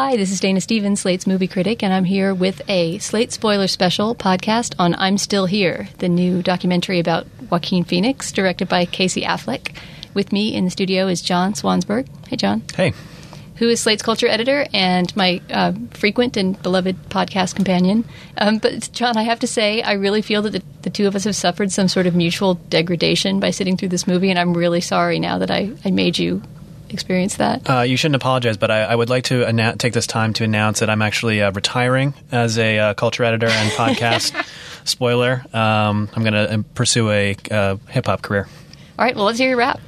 Hi, this is Dana Stevens, Slate's movie critic, and I'm here with a Slate spoiler special podcast on I'm Still Here, the new documentary about Joaquin Phoenix, directed by Casey Affleck. With me in the studio is John Swansburg. Hey, John. Hey. Who is Slate's culture editor and my uh, frequent and beloved podcast companion. Um, but, John, I have to say, I really feel that the, the, two of us have suffered some sort of mutual degradation by sitting through this movie, and I'm really sorry now that I, I made you experience that? Uh, you shouldn't apologize, but I, I would like to take this time to announce that I'm actually uh, retiring as a uh, culture editor and podcast spoiler. Um, I'm going to um, pursue a uh, hip hop career. All right. Well, let's hear your rap.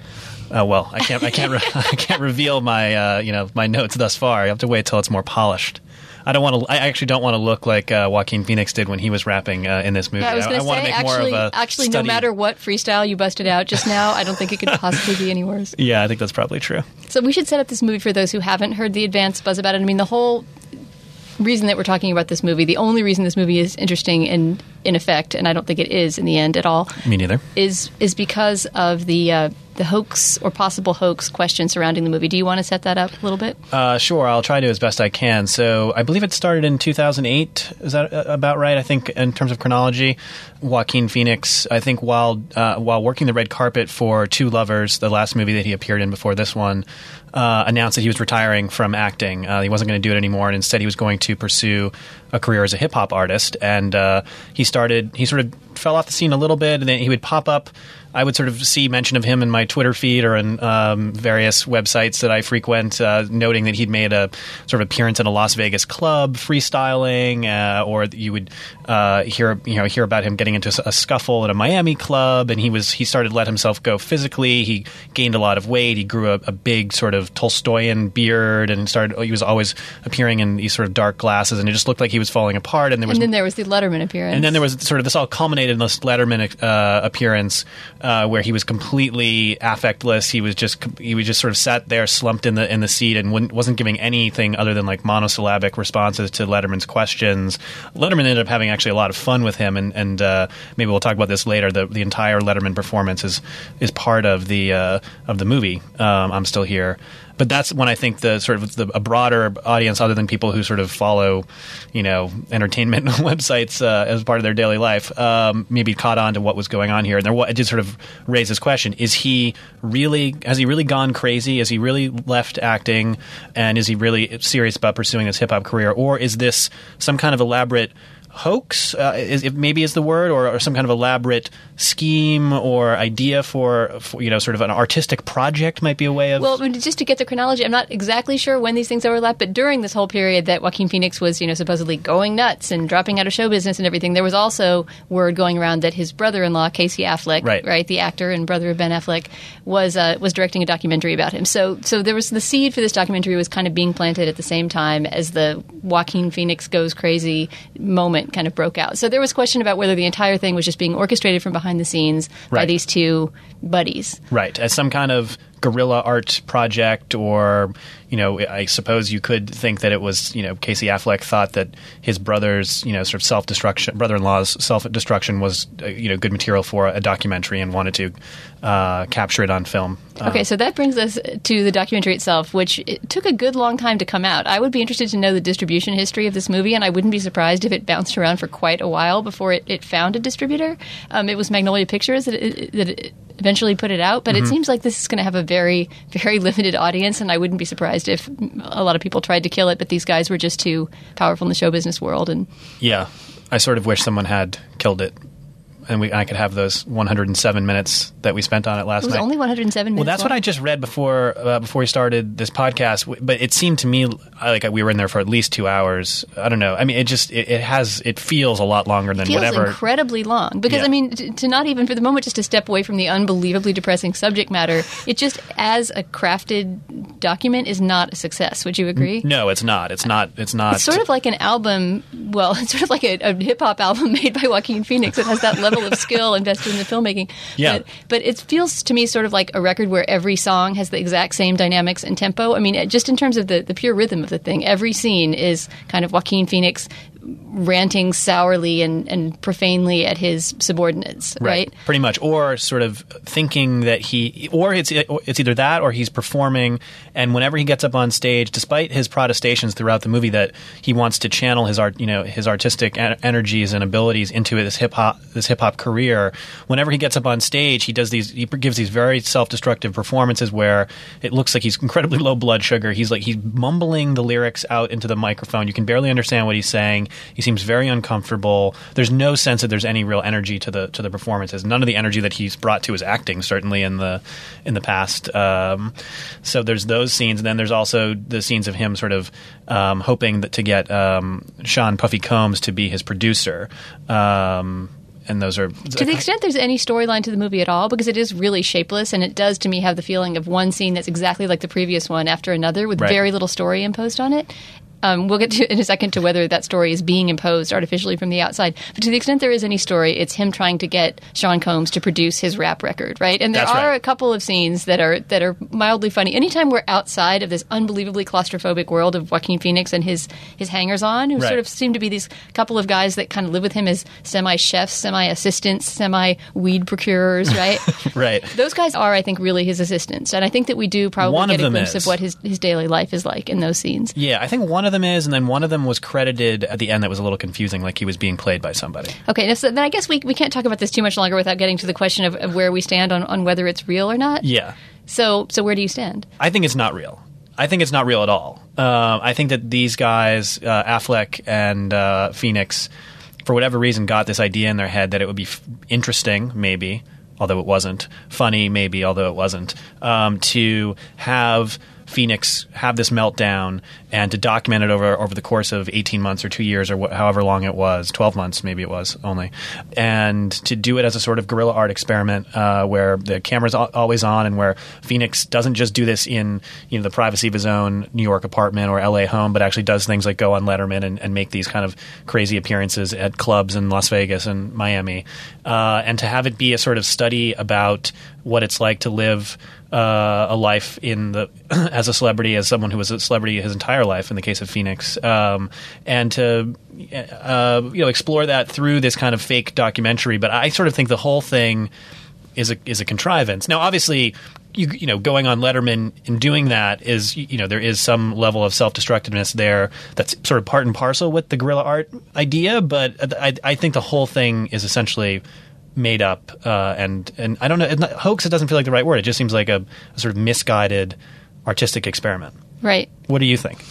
Uh, well, I can't. I can't. Re- I can't reveal my uh, you know my notes thus far. You have to wait till it's more polished. I don't want to. I actually don't want to look like uh, Joaquin Phoenix did when he was rapping uh, in this movie. Yeah, I was going to say, actually, actually, no matter what freestyle you busted out just now, I don't think it could possibly be any worse. Yeah, I think that's probably true. So we should set up this movie for those who haven't heard the advance buzz about it. I mean, the whole reason that we're talking about this movie, the only reason this movie is interesting in in effect, and I don't think it is in the end at all. Me neither. Is is because of the uh, the hoax or possible hoax question surrounding the movie. Do you want to set that up a little bit? Uh, sure, I'll try to as best I can. So I believe it started in 2008. Is that uh, about right? I think in terms of chronology, Joaquin Phoenix. I think while uh, while working the red carpet for Two Lovers, the last movie that he appeared in before this one, uh, announced that he was retiring from acting. Uh, he wasn't going to do it anymore, and instead he was going to pursue a career as a hip hop artist. And uh, he started. He sort of fell off the scene a little bit, and then he would pop up I would sort of see mention of him in my Twitter feed or in um, various websites that I frequent, uh, noting that he'd made a sort of appearance in a Las Vegas club freestyling, uh, or you would uh, hear you know hear about him getting into a scuffle at a Miami club, and he was he started to let himself go physically. He gained a lot of weight. He grew a, a big sort of Tolstoyan beard, and started. He was always appearing in these sort of dark glasses, and it just looked like he was falling apart. And there was and then there was the Letterman appearance, and then there was sort of this all culminated in this Letterman uh, appearance uh, where he was completely affectless. He was just he was just sort of sat there slumped in the in the seat and wasn't giving anything other than like monosyllabic responses to Letterman's questions. Letterman ended up having actually a lot of fun with him, and, and uh, maybe we'll talk about this later. The the entire Letterman performance is is part of the uh, of the movie. Um, I'm still here but that's when I think the sort of the, a broader audience, other than people who sort of follow, you know, entertainment websites uh, as part of their daily life, um, maybe caught on to what was going on here. And there, it did sort of raise this question: Is he really? Has he really gone crazy? Has he really left acting? And is he really serious about pursuing his hip hop career, or is this some kind of elaborate? hoax, uh, is, maybe is the word, or, or, some kind of elaborate scheme or idea for, for, you know, sort of an artistic project might be a way of. Well, just to get the chronology, I'm not exactly sure when these things overlap, but during this whole period that Joaquin Phoenix was, you know, supposedly going nuts and dropping out of show business and everything, there was also word going around that his brother-in-law, Casey Affleck, right, right the actor and brother of Ben Affleck, was uh, was directing a documentary about him. So, so there was the seed for this documentary was kind of being planted at the same time as the Joaquin Phoenix goes crazy moment moment kind of broke out. So there was question about whether the entire thing was just being orchestrated from behind the scenes right. by these two buddies. Right, as some kind of guerrilla art project or you know I suppose you could think that it was you know Casey Affleck thought that his brother's you know sort of self destruction brother-in-law's self destruction was uh, you know good material for a documentary and wanted to uh, capture it on film. Okay, uh, so that brings us to the documentary itself, which it took a good long time to come out. I would be interested to know the distribution history of this movie, and I wouldn't be surprised if it bounced around for quite a while before it, it found a distributor. Um, it was Magnolia Pictures that it, that it eventually put it out, but mm-hmm. it seems like this is going to have a very, very limited audience, and I wouldn't be surprised if a lot of people tried to kill it, but these guys were just too powerful in the show business world. And yeah, I sort of wish someone had killed it and we, I could have those 107 minutes that we spent on it last it was night. Only 107 minutes. Well, that's long? what I just read before uh, before we started this podcast. But it seemed to me like we were in there for at least two hours. I don't know. I mean, it just it, it has it feels a lot longer than it feels whatever. Incredibly long because yeah. I mean to, to, not even for the moment just to step away from the unbelievably depressing subject matter. It just as a crafted document is not a success. Would you agree? No, it's not. It's not. It's not. It's sort of like an album. Well, it's sort of like a, a hip hop album made by Joaquin Phoenix. It has that level of skill invested in the filmmaking. Yeah. But, but, it feels to me sort of like a record where every song has the exact same dynamics and tempo. I mean, just in terms of the, the pure rhythm of the thing, every scene is kind of Joaquin Phoenix ranting sourly and, and profanely at his subordinates, right? Pretty much, or sort of thinking that he, or it's it's either that or he's performing, and whenever he gets up on stage, despite his protestations throughout the movie that he wants to channel his art, you know, his artistic en- energies and abilities into this hip hop this hip hop career, whenever he gets up on stage, he does these he gives these very self destructive performances where it looks like he's incredibly low blood sugar. He's like he's mumbling the lyrics out into the microphone. You can barely understand what he's saying. He seems very uncomfortable. There's no sense that there's any real energy to the to the performances. None of the energy that he's brought to his acting, certainly in the in the past. Um, so there's those scenes, and then there's also the scenes of him sort of um, hoping that to get um, Sean Puffy Combs to be his producer. Um, and those are to the extent there's any storyline to the movie at all because it is really shapeless and it does to me have the feeling of one scene that's exactly like the previous one after another with Right. very little story imposed on it um, we'll get to in a second to whether that story is being imposed artificially from the outside but to the extent there is any story it's him trying to get Sean Combs to produce his rap record right and there That's are right. a couple of scenes that are that are mildly funny anytime we're outside of this unbelievably claustrophobic world of Joaquin Phoenix and his his hangers on who Right. sort of seem to be these couple of guys that kind of live with him as semi chefs, semi assistants, semi weed procurers, right? right. Those guys are, I think, really his assistants, and I think that we do probably One get a glimpse is. of what his his daily life is like in those scenes. Yeah, I think one of them is, and then one of them was credited at the end that was a little confusing, like he was being played by somebody. Okay, so then I guess we we can't talk about this too much longer without getting to the question of, of where we stand on, on whether it's real or not. Yeah. So so where do you stand? I think it's not real. I think it's not real at all. Um, I think that these guys, uh, Affleck and uh, Phoenix, for whatever reason, got this idea in their head that it would be f- interesting, maybe, although it wasn't, funny, maybe, although it wasn't, um, to have Phoenix have this meltdown and to document it over over the course of 18 months or two years or wh- however long it was, 12 months maybe it was only, and to do it as a sort of guerrilla art experiment uh, where the camera's al- always on and where Phoenix doesn't just do this in you know the privacy of his own New York apartment or LA home, but actually does things like go on Letterman and, and make these kind of crazy appearances at clubs in Las Vegas and Miami, uh, and to have it be a sort of study about what it's like to live uh, a life in the as a celebrity, as someone who was a celebrity his entire life. In the case of Phoenix, um, and to uh, you know explore that through this kind of fake documentary. But I sort of think the whole thing is a is a contrivance. Now, obviously. You, you know, going on Letterman and doing that is, you know, there is some level of self destructiveness there that's sort of part and parcel with the guerrilla art idea. But I, I think the whole thing is essentially made up uh, and and I don't know it's not, hoax. It doesn't feel like the right word. It just seems like a, a sort of misguided artistic experiment. Right. What do you think?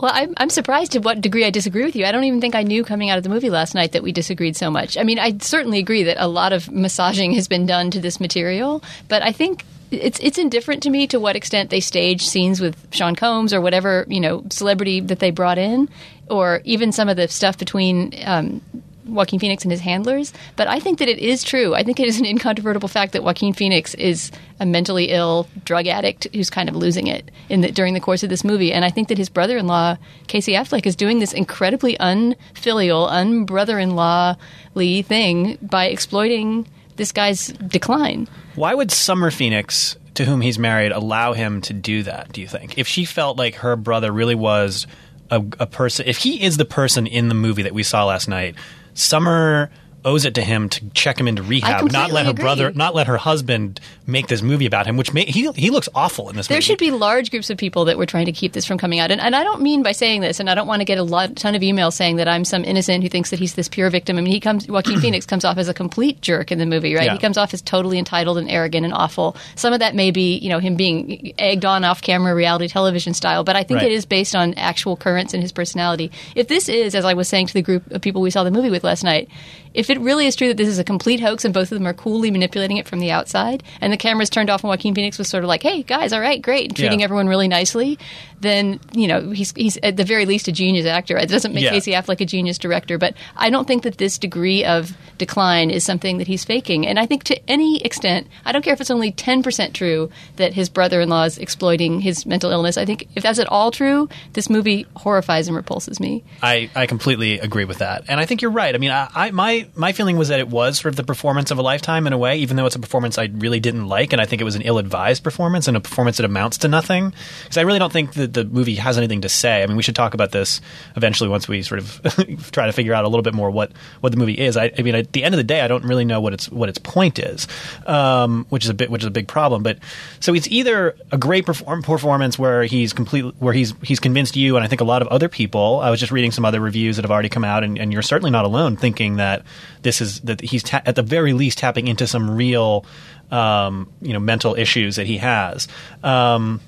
Well, I'm, I'm surprised to what degree I disagree with you. I don't even think I knew coming out of the movie last night that we disagreed so much. I mean, I certainly agree that a lot of massaging has been done to this material, but I think it's it's indifferent to me to what extent they stage scenes with Sean Combs or whatever you know celebrity that they brought in, or even some of the stuff between. Um, Joaquin Phoenix and his handlers, but I think that it is true. I think it is an incontrovertible fact that Joaquin Phoenix is a mentally ill drug addict who's kind of losing it in the, during the course of this movie. And I think that his brother-in-law Casey Affleck is doing this incredibly unfilial, unbrother-in-law-ly thing by exploiting this guy's decline. Why would Summer Phoenix, to whom he's married, allow him to do that? Do you think if she felt like her brother really was a, a person, if he is the person in the movie that we saw last night, Summer owes it to him to check him into rehab, not let her agree. brother, not let her husband make this movie about him. Which may, he he looks awful in this. Movie. There movie. should be large groups of people that were trying to keep this from coming out. And, and I don't mean by saying this, and I don't want to get a lot, ton of emails saying that I'm some innocent who thinks that he's this pure victim. I mean, he comes, Joaquin Phoenix comes off as a complete jerk in the movie, right? Yeah. He comes off as totally entitled and arrogant and awful. Some of that may be, you know, him being egged on off camera reality television style, but I think Right. it is based on actual currents in his personality. If this is, as I was saying to the group of people we saw the movie with last night, if it really is true that this is a complete hoax and both of them are coolly manipulating it from the outside, and the cameras turned off and Joaquin Phoenix was sort of like, "Hey guys, all right, great," and treating Yeah. everyone really nicely, then you know he's he's at the very least a genius actor. It doesn't make Yeah. Casey Affleck a genius director, but I don't think that this degree of decline is something that he's faking. And I think to any extent, I don't care if it's only ten percent true that his brother-in-law is exploiting his mental illness. I think if that's at all true, this movie horrifies and repulses me. I, I completely agree with that, and I think you're right. I mean, I, I my my feeling was that it was sort of the performance of a lifetime in a way, even though it's a performance I really didn't like, and I think it was an ill-advised performance and a performance that amounts to nothing. Because I really don't think that the movie has anything to say. I mean, we should talk about this eventually once we sort of try to figure out a little bit more what what the movie is. I, I mean, at the end of the day, I don't really know what its what its point is, um, which is a bit which is a big problem. But so it's either a great perform- performance where he's complete where he's he's convinced you, and I think a lot of other people. I was just reading some other reviews that have already come out, and, and you're certainly not alone thinking that this is that he's ta- at the very least tapping into some real um, you know mental issues that he has. Um,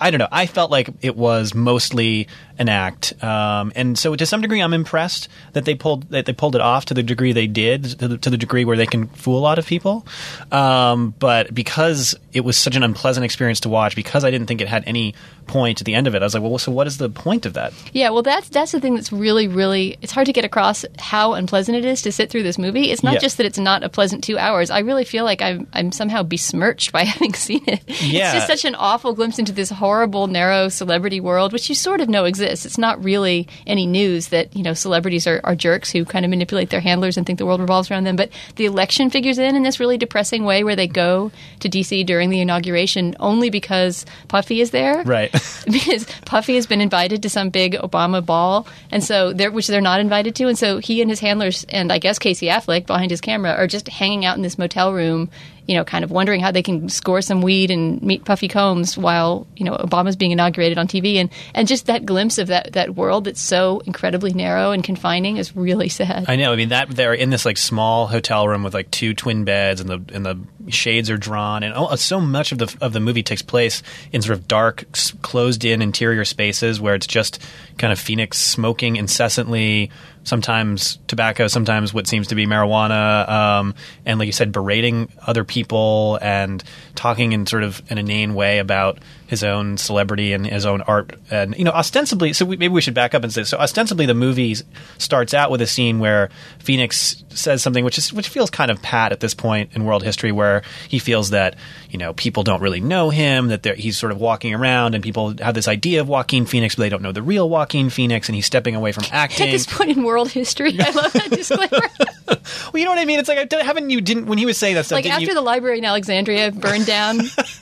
I don't know. I felt like it was mostly an act, um, and so to some degree, I'm impressed that they pulled that they pulled it off to the degree they did, to the, to the degree where they can fool a lot of people. Um, but because it was such an unpleasant experience to watch, because I didn't think it had any point at the end of it, I was like, well, so what is the point of that? Yeah, well, that's that's the thing that's really, really it's hard to get across how unpleasant it is to sit through this movie. It's not Yeah. just that it's not a pleasant two hours. I really feel like I'm I'm somehow besmirched by having seen it. Yeah. It's just such an awful glimpse into this horrible, narrow celebrity world, which you sort of know exists. It's not really any news that you know celebrities are, are jerks who kind of manipulate their handlers and think the world revolves around them. But the election figures in in this really depressing way, where they go to DC during the inauguration only because Puffy is there, Right. because Puffy has been invited to some big Obama ball, and so they're which they're not invited to, and so he and his handlers and I guess Casey Affleck behind his camera are just hanging out in this motel room, you know, kind of wondering how they can score some weed and meet Puffy Combs while you know Obama's being inaugurated on TV, and and just that glimpse of that that world that's so incredibly narrow and confining is really sad. I know. I mean that they're in this like small hotel room with like two twin beds, and the and the shades are drawn, and oh, uh, so much of the of the movie takes place in sort of dark, closed-in interior spaces where it's just kind of Phoenix smoking incessantly. Sometimes tobacco, sometimes what seems to be marijuana, um, and like you said, berating other people and talking in sort of an inane way about his own celebrity and his own art, and you know, ostensibly. So we, maybe we should back up and say so. Ostensibly, the movie starts out with a scene where Phoenix says something which is which feels kind of pat at this point in world history, where he feels that you know people don't really know him, that he's sort of walking around, and people have this idea of Joaquin Phoenix, but they don't know the real Joaquin Phoenix, and he's stepping away from acting. At this point in world history, I love that disclaimer. Well, you know what I mean? It's like I haven't you didn't when he was saying that stuff? like after you, the library in Alexandria burned down,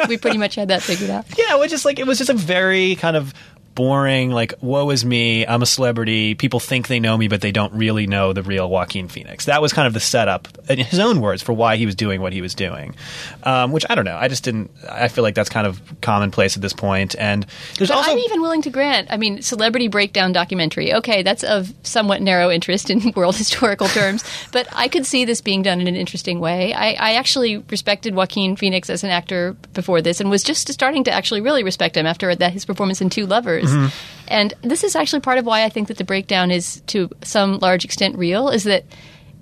we pretty much had that figured out. Yeah, it was just like it was just a very kind of boring, like woe is me, I'm a celebrity. People think they know me, but they don't really know the real Joaquin Phoenix. That was kind of the setup, in his own words, for why he was doing what he was doing. Um, which I don't know. I just didn't. I feel like that's kind of commonplace at this point. And there's But also I'm even willing to grant. I mean, celebrity breakdown documentary. Okay, that's of somewhat narrow interest in world historical terms, but I could see this being done in an interesting way. I, I actually respected Joaquin Phoenix as an actor before this, and was just starting to actually really respect him after that his performance in Two Lovers. Mm-hmm. And this is actually part of why I think that the breakdown is to some large extent real. Is that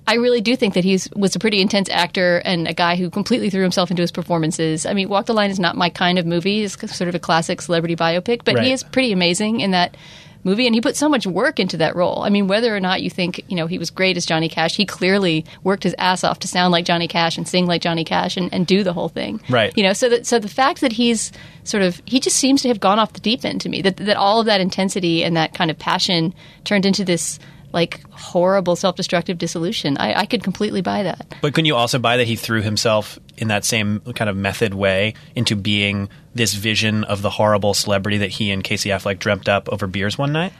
I really do think that he was a pretty intense actor and a guy who completely threw himself into his performances. I mean, Walk the Line is not my kind of movie; it's sort of a classic celebrity biopic, but Right. he is pretty amazing in that movie, and he put so much work into that role. I mean, whether or not you think you know he was great as Johnny Cash, he clearly worked his ass off to sound like Johnny Cash and sing like Johnny Cash and, and do the whole thing. Right. You know, so that so the fact that he's sort of he just seems to have gone off the deep end to me. That that all of that intensity and that kind of passion turned into this like horrible self-destructive dissolution. I, I could completely buy that. But can you also buy that he threw himself in that same kind of method way into being this vision of the horrible celebrity that he and Casey Affleck dreamt up over beers one night?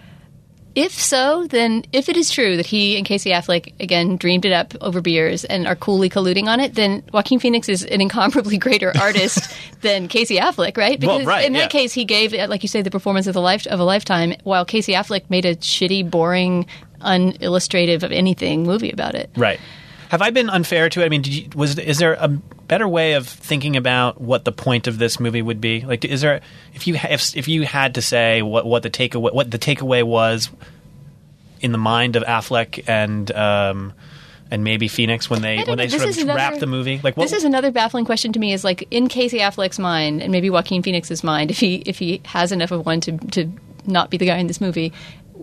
If so, then if it is true that he and Casey Affleck again dreamed it up over beers and are coolly colluding on it, then Joaquin Phoenix is an incomparably greater artist than Casey Affleck, right? Well, Because right, in that yeah. case, he gave, like you say, the performance of the life of a lifetime, while Casey Affleck made a shitty, boring, unillustrative of anything movie about it. Right. Have I been unfair to it? I mean, did you, was is there a better way of thinking about what the point of this movie would be? Like, is there if you if if you had to say what what the takeaway what the takeaway was in the mind of Affleck and um, and maybe Phoenix when they when they sort of another- wrap the movie? Like, what, this is another baffling question to me. Is like in Casey Affleck's mind, and maybe Joaquin Phoenix's mind, if he if he has enough of one to to not be the guy in this movie.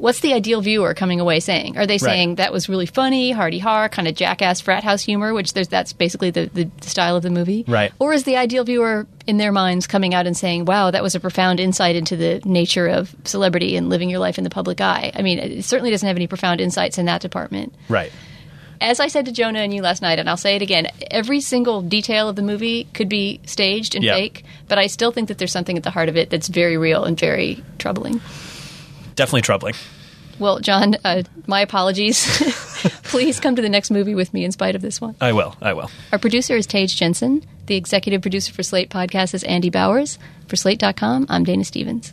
What's the ideal viewer coming away saying? Are they saying that was really funny, hardy har, kind of jackass frat house humor, which there's that's basically the, the style of the movie, Right. Or is the ideal viewer in their minds coming out and saying, "Wow, that was a profound insight into the nature of celebrity and living your life in the public eye"? I mean, it certainly doesn't have any profound insights in that department. Right. As I said to Jonah and you last night, and I'll say it again, every single detail of the movie could be staged and Yeah. fake, but I still think that there's something at the heart of it that's very real and very troubling. Definitely troubling. Well, John, uh, my apologies. Please come to the next movie with me in spite of this one. I will. I will. Our producer is Tage Jensen. The executive producer for Slate Podcast is Andy Bowers. For Slate.com, I'm Dana Stevens.